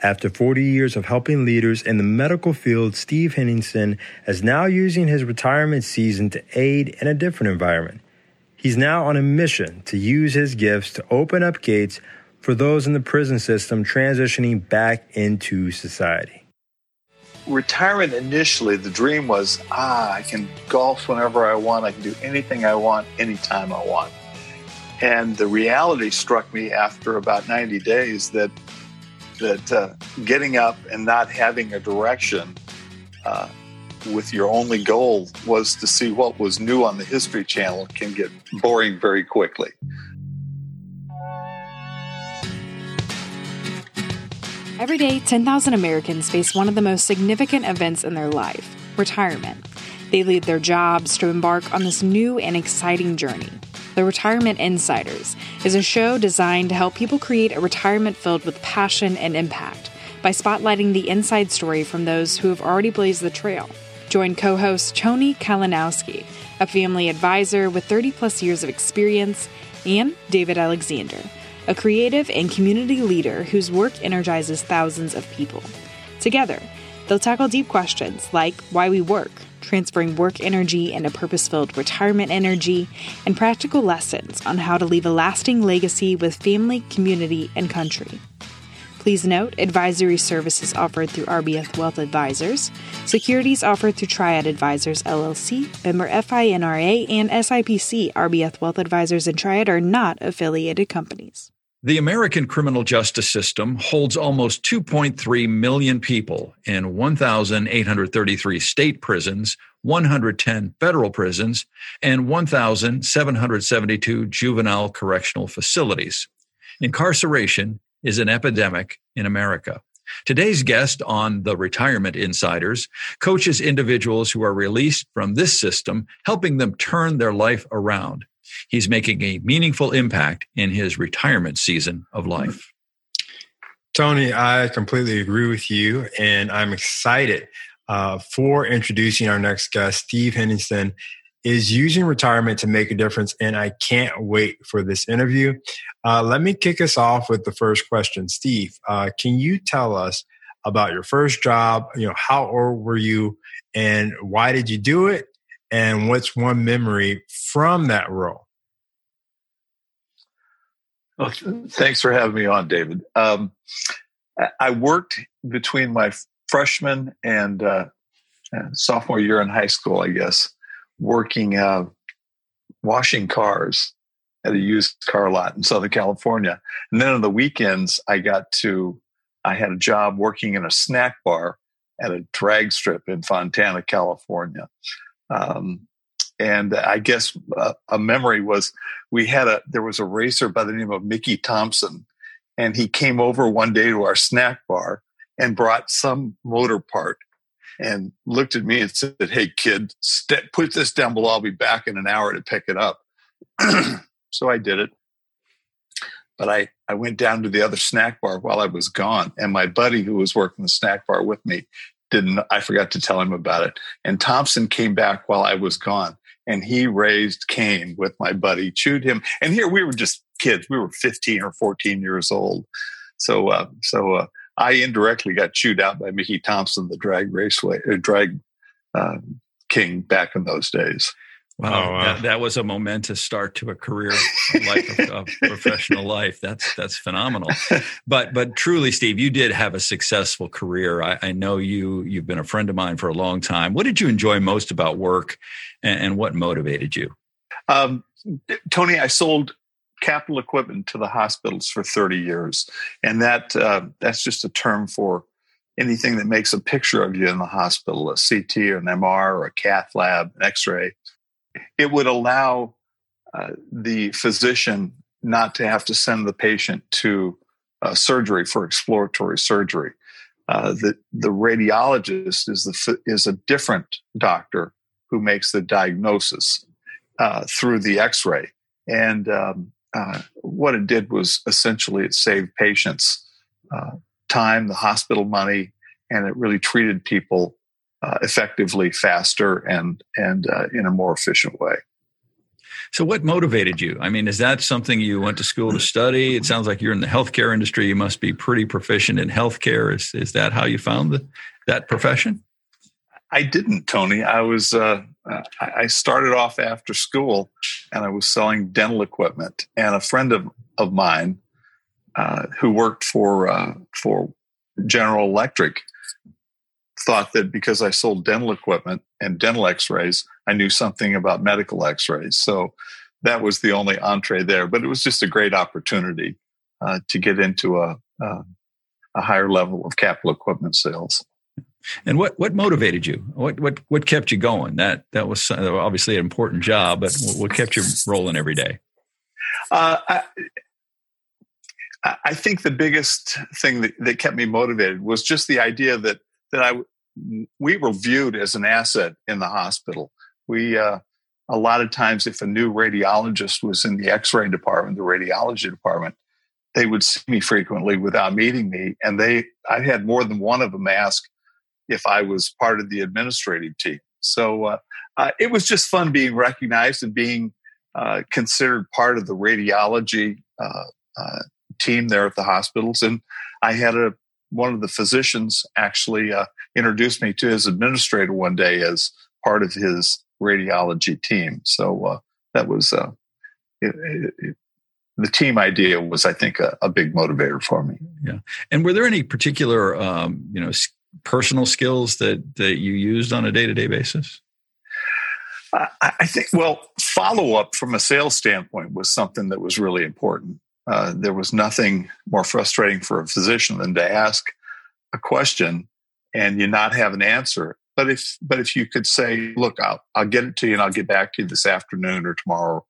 After 40 years of helping leaders in the medical field, Steve Henningsen is now using his retirement season to aid in a different environment. He's now on a mission to use his gifts to open up gates for those in the prison system transitioning back into society. Retirement initially, the dream was ah, I can golf whenever I want, I can do anything I want, anytime I want. And the reality struck me after about 90 days that that uh, getting up and not having a direction uh, with your only goal was to see what was new on the History Channel can get boring very quickly. Every day, 10,000 Americans face one of the most significant events in their life retirement. They leave their jobs to embark on this new and exciting journey. The Retirement Insiders is a show designed to help people create a retirement filled with passion and impact by spotlighting the inside story from those who have already blazed the trail. Join co host Tony Kalinowski, a family advisor with 30 plus years of experience, and David Alexander, a creative and community leader whose work energizes thousands of people. Together, they'll tackle deep questions like why we work, transferring work energy into purpose filled retirement energy, and practical lessons on how to leave a lasting legacy with family, community, and country. Please note advisory services offered through RBF Wealth Advisors, securities offered through Triad Advisors LLC, member FINRA, and SIPC. RBF Wealth Advisors and Triad are not affiliated companies. The American criminal justice system holds almost 2.3 million people in 1,833 state prisons, 110 federal prisons, and 1,772 juvenile correctional facilities. Incarceration is an epidemic in America. Today's guest on the Retirement Insiders coaches individuals who are released from this system, helping them turn their life around. He's making a meaningful impact in his retirement season of life. Tony, I completely agree with you, and I'm excited uh, for introducing our next guest. Steve Henningsen is using retirement to make a difference, and I can't wait for this interview. Uh, let me kick us off with the first question. Steve, uh, can you tell us about your first job? You know, how old were you, and why did you do it? And what's one memory from that role? Well, thanks for having me on, David. Um, I worked between my freshman and uh, sophomore year in high school, I guess, working uh, washing cars at a used car lot in Southern California. And then on the weekends, I got to, I had a job working in a snack bar at a drag strip in Fontana, California. Um, and I guess uh, a memory was we had a there was a racer by the name of Mickey Thompson, and he came over one day to our snack bar and brought some motor part and looked at me and said, "Hey kid, st- put this down below. I'll be back in an hour to pick it up." so I did it, but I I went down to the other snack bar while I was gone, and my buddy who was working the snack bar with me didn't. I forgot to tell him about it, and Thompson came back while I was gone and he raised Cain with my buddy, chewed him. And here we were just kids. We were 15 or 14 years old. So, uh, so uh, I indirectly got chewed out by Mickey Thompson, the drag raceway, uh, drag uh, king back in those days. Wow, oh, wow. That, that, was a momentous start to a career, a life of, of professional life. That's that's phenomenal. But but truly, Steve, you did have a successful career. I, I, know you you've been a friend of mine for a long time. What did you enjoy most about work, and, and what motivated you? Um, Tony, I sold capital equipment to the hospitals for 30 years, and that uh, that's just a term for anything that makes a picture of you in the hospital, a CT or an MR or a cath lab, an X-ray it would allow uh, the physician not to have to send the patient to uh, surgery for exploratory surgery. Uh, the the radiologist is the is a different doctor who makes the diagnosis uh, through the X-ray, and um, uh, what it did was essentially it saved patients uh, time, the hospital money, and it really treated people uh, effectively, faster, and and uh, in a more efficient way. So, what motivated you? I mean, is that something you went to school to study? It sounds like you're in the healthcare industry. You must be pretty proficient in healthcare. Is is that how you found the, that profession? I didn't, Tony. I was uh, I started off after school, and I was selling dental equipment. And a friend of of mine uh, who worked for uh, for General Electric thought that because I sold dental equipment and dental X-rays, I knew something about medical X-rays. So that was the only entree there. But it was just a great opportunity uh, to get into a, a a higher level of capital equipment sales. And what what motivated you? What what what kept you going? That that was obviously an important job, but what kept you rolling every day? Uh, I, I think the biggest thing that, that kept me motivated was just the idea that that I we were viewed as an asset in the hospital. We uh, a lot of times, if a new radiologist was in the X-ray department, the radiology department, they would see me frequently without meeting me, and they I had more than one of them ask if I was part of the administrative team. So uh, uh, it was just fun being recognized and being uh, considered part of the radiology uh, uh, team there at the hospitals. And I had a one of the physicians actually uh, introduced me to his administrator one day as part of his radiology team. So that was it, it, the team idea was, I think, a, a, big motivator for me. Yeah. And were there any particular, um, you know, personal skills that that you used on a day to day basis? I, I think. Well, follow up from a sales standpoint was something that was really important. Uh, there was nothing more frustrating for a physician than to ask a question and you not have an answer. But if but if you could say, "Look, I'll I'll get it to you and I'll get back to you this afternoon or tomorrow,"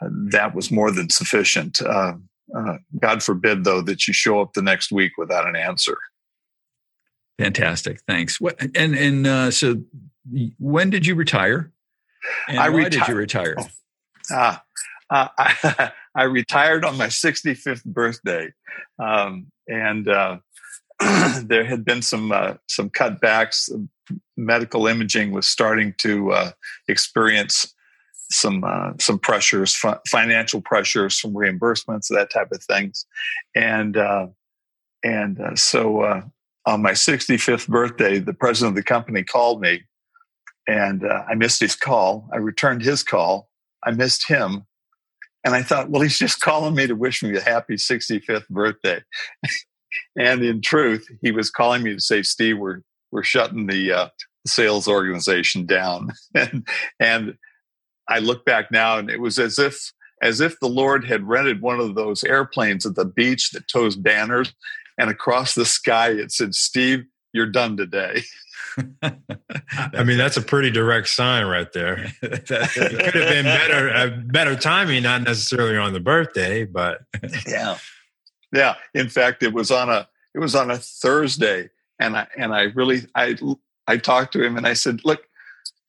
uh, that was more than sufficient. Uh, uh, God forbid, though, that you show up the next week without an answer. Fantastic. Thanks. What and and uh, so when did you retire? And I why reti- did you retire? Oh, uh, uh, I, I, retired on my 65th birthday, um, and uh, there had been some uh, some cutbacks. Medical imaging was starting to uh, experience some uh, some pressures, financial pressures, some reimbursements, that type of things, and and so on my 65th birthday, the president of the company called me and uh, I missed his call. I returned his call. I missed him. And I thought, well, he's just calling me to wish me a happy 65th birthday. and in truth, he was calling me to say, Steve, we're, we're shutting the uh, sales organization down. and, and I look back now and it was as if, as if the Lord had rented one of those airplanes at the beach that tows banners and across the sky it said, Steve, you're done today. I mean, that's a pretty direct sign right there. it could have been better, uh, better timing, not necessarily on the birthday, but yeah, yeah. In fact, it was on a it was on a Thursday, and I and I really I I talked to him and I said, look,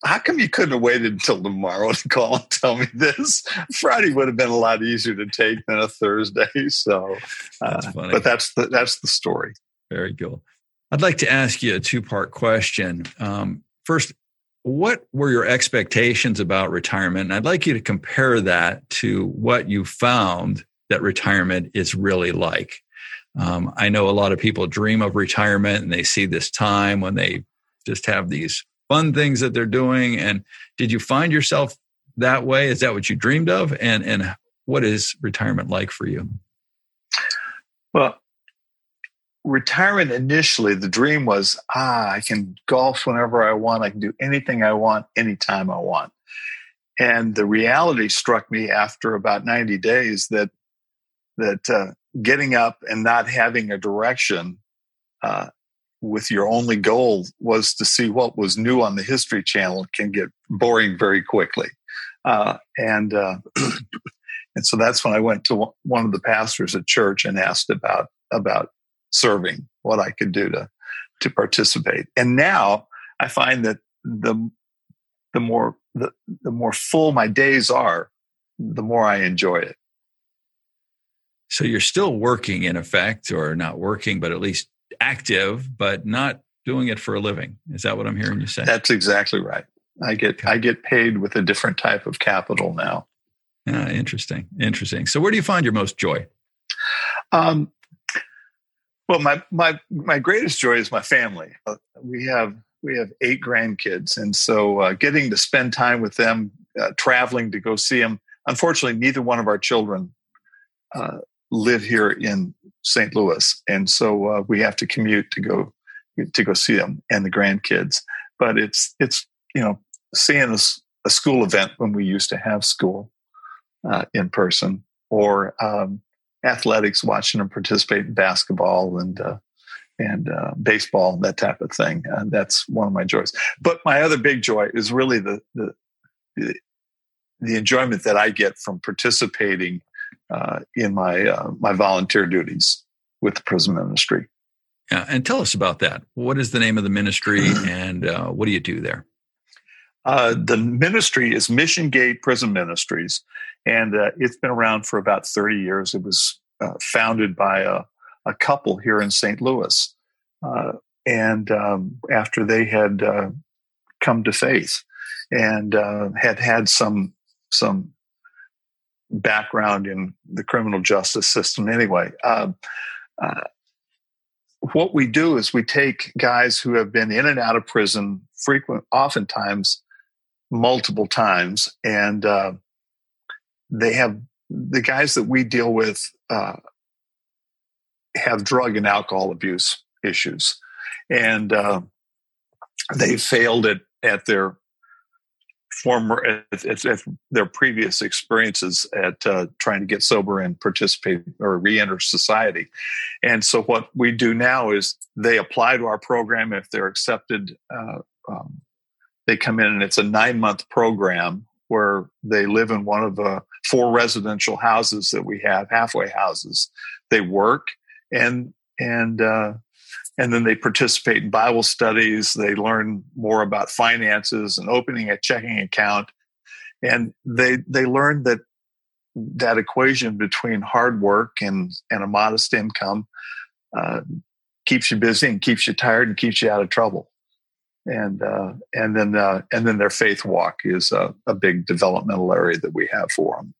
how come you couldn't have waited until tomorrow to call and tell me this? Friday would have been a lot easier to take than a Thursday. So, uh, that's but that's the, that's the story. Very cool. I'd like to ask you a two part question. Um, first, what were your expectations about retirement? And I'd like you to compare that to what you found that retirement is really like. Um, I know a lot of people dream of retirement and they see this time when they just have these fun things that they're doing. And did you find yourself that way? Is that what you dreamed of? And and what is retirement like for you? Well, retirement initially, the dream was, ah, I can golf whenever I want. I can do anything I want, anytime I want. And the reality struck me after about 90 days that that uh, getting up and not having a direction uh, with your only goal was to see what was new on the History Channel can get boring very quickly. Uh, and uh, and so that's when I went to one of the pastors at church and asked about about serving, what I could do to to participate. And now I find that the the more the, the more full my days are, the more I enjoy it. So you're still working in effect, or not working, but at least active, but not doing it for a living. Is that what I'm hearing you say? That's exactly right. I get I get paid with a different type of capital now. Yeah, interesting, interesting. So, where do you find your most joy? Um, well, my my my greatest joy is my family. Uh, we have we have eight grandkids, and so uh, getting to spend time with them, uh, traveling to go see them. Unfortunately, neither one of our children uh, live here in St. Louis, and so uh, we have to commute to go to go see them and the grandkids. But it's it's you know seeing a, a school event when we used to have school uh, in person, or um, athletics, watching them participate in basketball and uh, and uh, baseball, that type of thing. Uh, that's one of my joys. But my other big joy is really the the the, enjoyment that I get from participating uh, in my uh, my volunteer duties with the prison ministry. Yeah, and tell us about that. What is the name of the ministry, and uh, what do you do there? Uh, the ministry is Mission Gate Prison Ministries, and uh, it's been around for about 30 years. It was uh, founded by a, a, couple here in St. Louis. Uh, and um, after they had uh, come to faith and had had some some background in the criminal justice system anyway. Um, what we do is we take guys who have been in and out of prison frequent, oftentimes multiple times, and uh, they have the guys that we deal with uh, have drug and alcohol abuse issues, and uh, they failed at at their former at, at, at their previous experiences at uh, trying to get sober and participate or re-enter society. And so what we do now is they apply to our program. If they're accepted uh, um, they come in and it's a nine month program where they live in one of the four residential houses that we have, halfway houses. They work and and uh, and then they participate in Bible studies. They learn more about finances and opening a checking account, and they they learn that that equation between hard work and and a modest income uh, keeps you busy and keeps you tired and keeps you out of trouble and uh, and then uh, and then their faith walk is a, a, big developmental area that we have for them.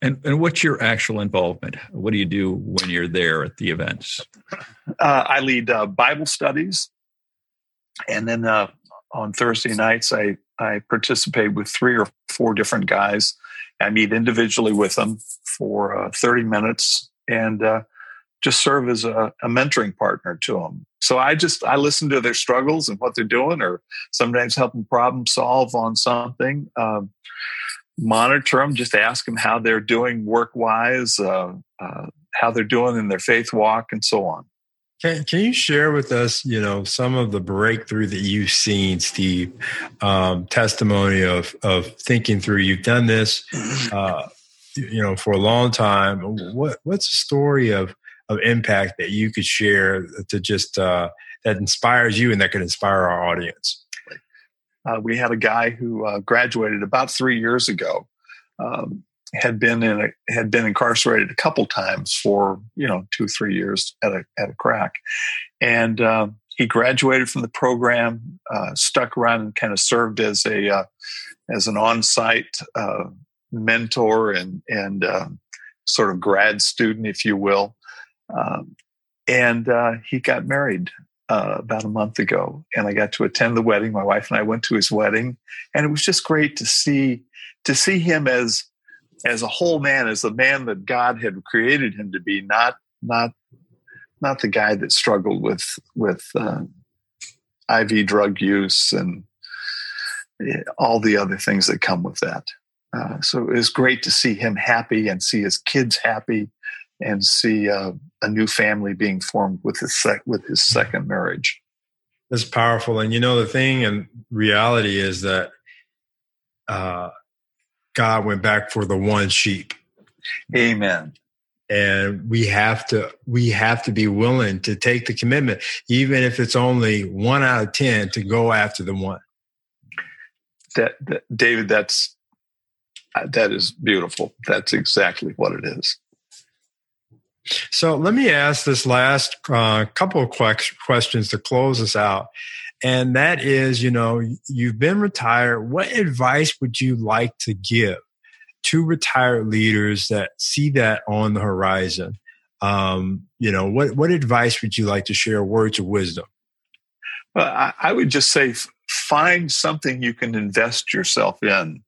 And and what's your actual involvement? What do you do when you're there at the events? Uh, I lead uh, Bible studies, and then uh, on Thursday nights I I participate with three or four different guys. I meet individually with them for uh, 30 minutes and just serve as a, a mentoring partner to them. So I just I listen to their struggles and what they're doing, or sometimes help them problem solve on something. Um, monitor them, just ask them how they're doing work wise, uh, uh, how they're doing in their faith walk, and so on. Can, can you share with us, you know, some of the breakthrough that you've seen, Steve? Um, testimony of of thinking through. You've done this, uh, you know, for a long time. What what's the story of of impact that you could share to just uh, that inspires you and that could inspire our audience? Uh, we had a guy who uh, graduated about three years ago. Um, had been in a, had been incarcerated a couple times for you know two three years at a at a crack, and uh, he graduated from the program, uh, stuck around and kind of served as a uh, as an on site uh, mentor and and um, sort of grad student, if you will. Um, and uh, he got married uh, about a month ago, and I got to attend the wedding. My wife and I went to his wedding, and it was just great to see to see him as as a whole man, as the man that God had created him to be, not not not the guy that struggled with with uh, IV drug use and eh, all the other things that come with that. Uh, so it was great to see him happy and see his kids happy and see uh, a new family being formed with his sec- with his second marriage. That's powerful, and you know the thing and reality is that uh, God went back for the one sheep. Amen. And we have to we have to be willing to take the commitment, even if it's only one out of ten, to go after the one. That, that David, that's that is beautiful. That's exactly what it is. So let me ask this last uh, couple of questions to close us out. And that is, you know, you've been retired. What advice would you like to give to retired leaders that see that on the horizon? Um, you know, what, what advice would you like to share? Words of wisdom? Well, I, I would just say find something you can invest yourself in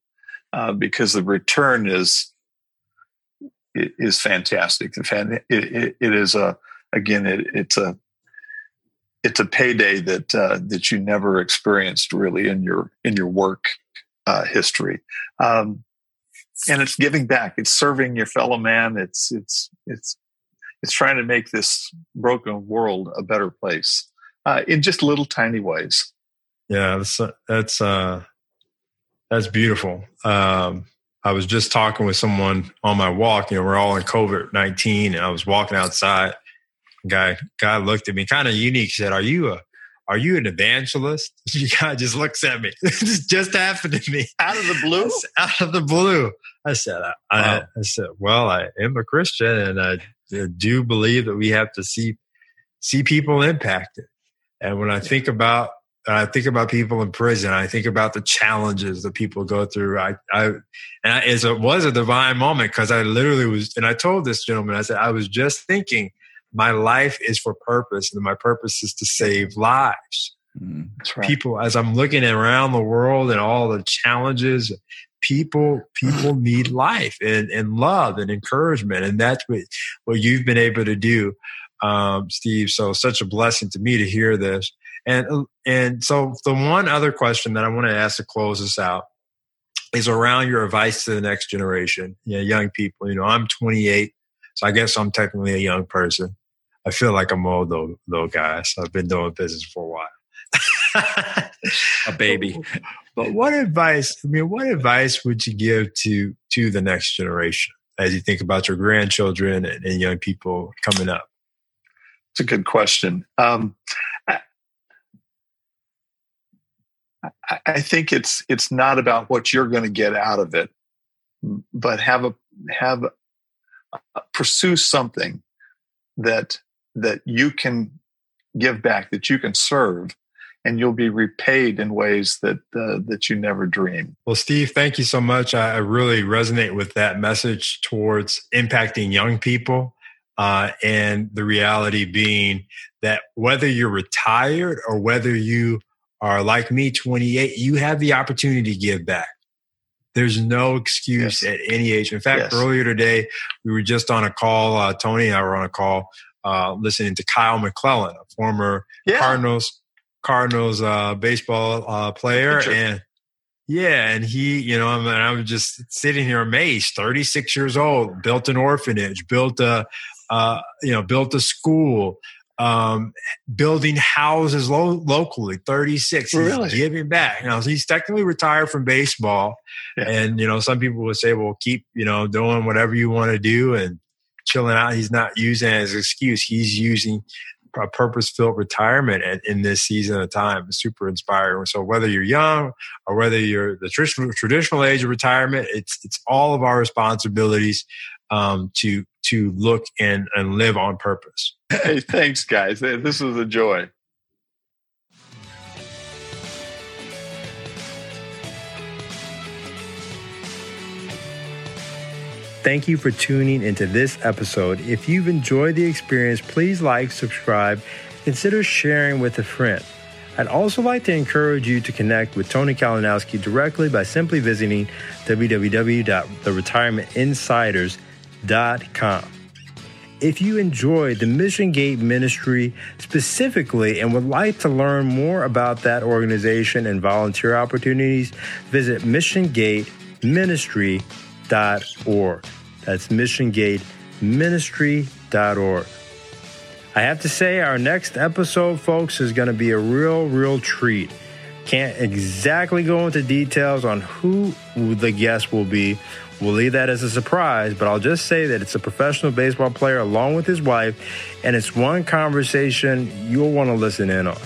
uh, because the return is is fantastic. It, it, it is a again, it, it's a it's a payday that uh, that you never experienced really in your in your work uh, history, um, and it's giving back. It's serving your fellow man. It's it's it's it's trying to make this broken world a better place uh, in just little tiny ways. Yeah, that's that's uh, that's beautiful. Um, I was just talking with someone on my walk. You know, we're all in COVID nineteen, and I was walking outside. Guy guy looked at me, kind of unique. Said, "Are you a are you an evangelist?" The guy just looks at me. this just happened to me out of the blue. out of the blue. I said, I, wow. I, I, said, well, I am a Christian, and I do believe that we have to see see people impacted. And when I think about I think about people in prison. I think about the challenges that people go through. I, I, and I, it was a divine moment because I literally was, and I told this gentleman, I said, I was just thinking my life is for purpose and my purpose is to save lives. Mm, right. People, as I'm looking around the world and all the challenges, people, people need life and, and love and encouragement. And that's what, what you've been able to do, um, Steve. So such a blessing to me to hear this. And and so the one other question that I want to ask to close this out is around your advice to the next generation, you know, young people. You know, I'm 28, so I guess I'm technically a young person. I feel like I'm old though, though, guys. I've been doing business for a while. a baby. But, but what advice? I mean, what advice would you give to to the next generation as you think about your grandchildren and, and young people coming up? It's a good question. Um, I think it's it's not about what you're going to get out of it, but have a have a, pursue something that that you can give back, that you can serve, and you'll be repaid in ways that uh, that you never dreamed. Well, Steve, thank you so much. I, I really resonate with that message towards impacting young people, uh, and the reality being that whether you're retired or whether you are like me, 28, you have the opportunity to give back. There's no excuse yes. at any age. In fact, yes. earlier today, we were just on a call. Uh, Tony and I were on a call uh, listening to Kyle McClellan, a former yeah. Cardinals Cardinals uh, baseball uh, player, and yeah, and he, you know, and I was just sitting here amazed. Thirty six years old, built an orphanage, built a, uh, you know, built a school um, building houses lo- locally. Thirty six, really giving back. You know, he's technically retired from baseball, yeah. and you know, some people would say, "Well, keep you know doing whatever you want to do and chilling out." He's not using it as an excuse. He's using a purpose-filled retirement at, in this season of time. It's super inspiring. So whether you're young or whether you're the traditional traditional age of retirement, it's it's all of our responsibilities um, to to look and and live on purpose. Hey, thanks, guys. This was a joy. Thank you for tuning into this episode. If you've enjoyed the experience, please like, subscribe, consider sharing with a friend. I'd also like to encourage you to connect with Tony Kalinowski directly by simply visiting www.theretirementinsiders.com. If you enjoy the Mission Gate Ministry specifically and would like to learn more about that organization and volunteer opportunities, visit missiongateministry.org. That's missiongateministry.org. I have to say, our next episode, folks, is going to be a real, real treat. Can't exactly go into details on who the guest will be We'll leave that as a surprise, but I'll just say that it's a professional baseball player along with his wife, and it's one conversation you'll want to listen in on.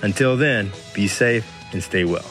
Until then, be safe and stay well.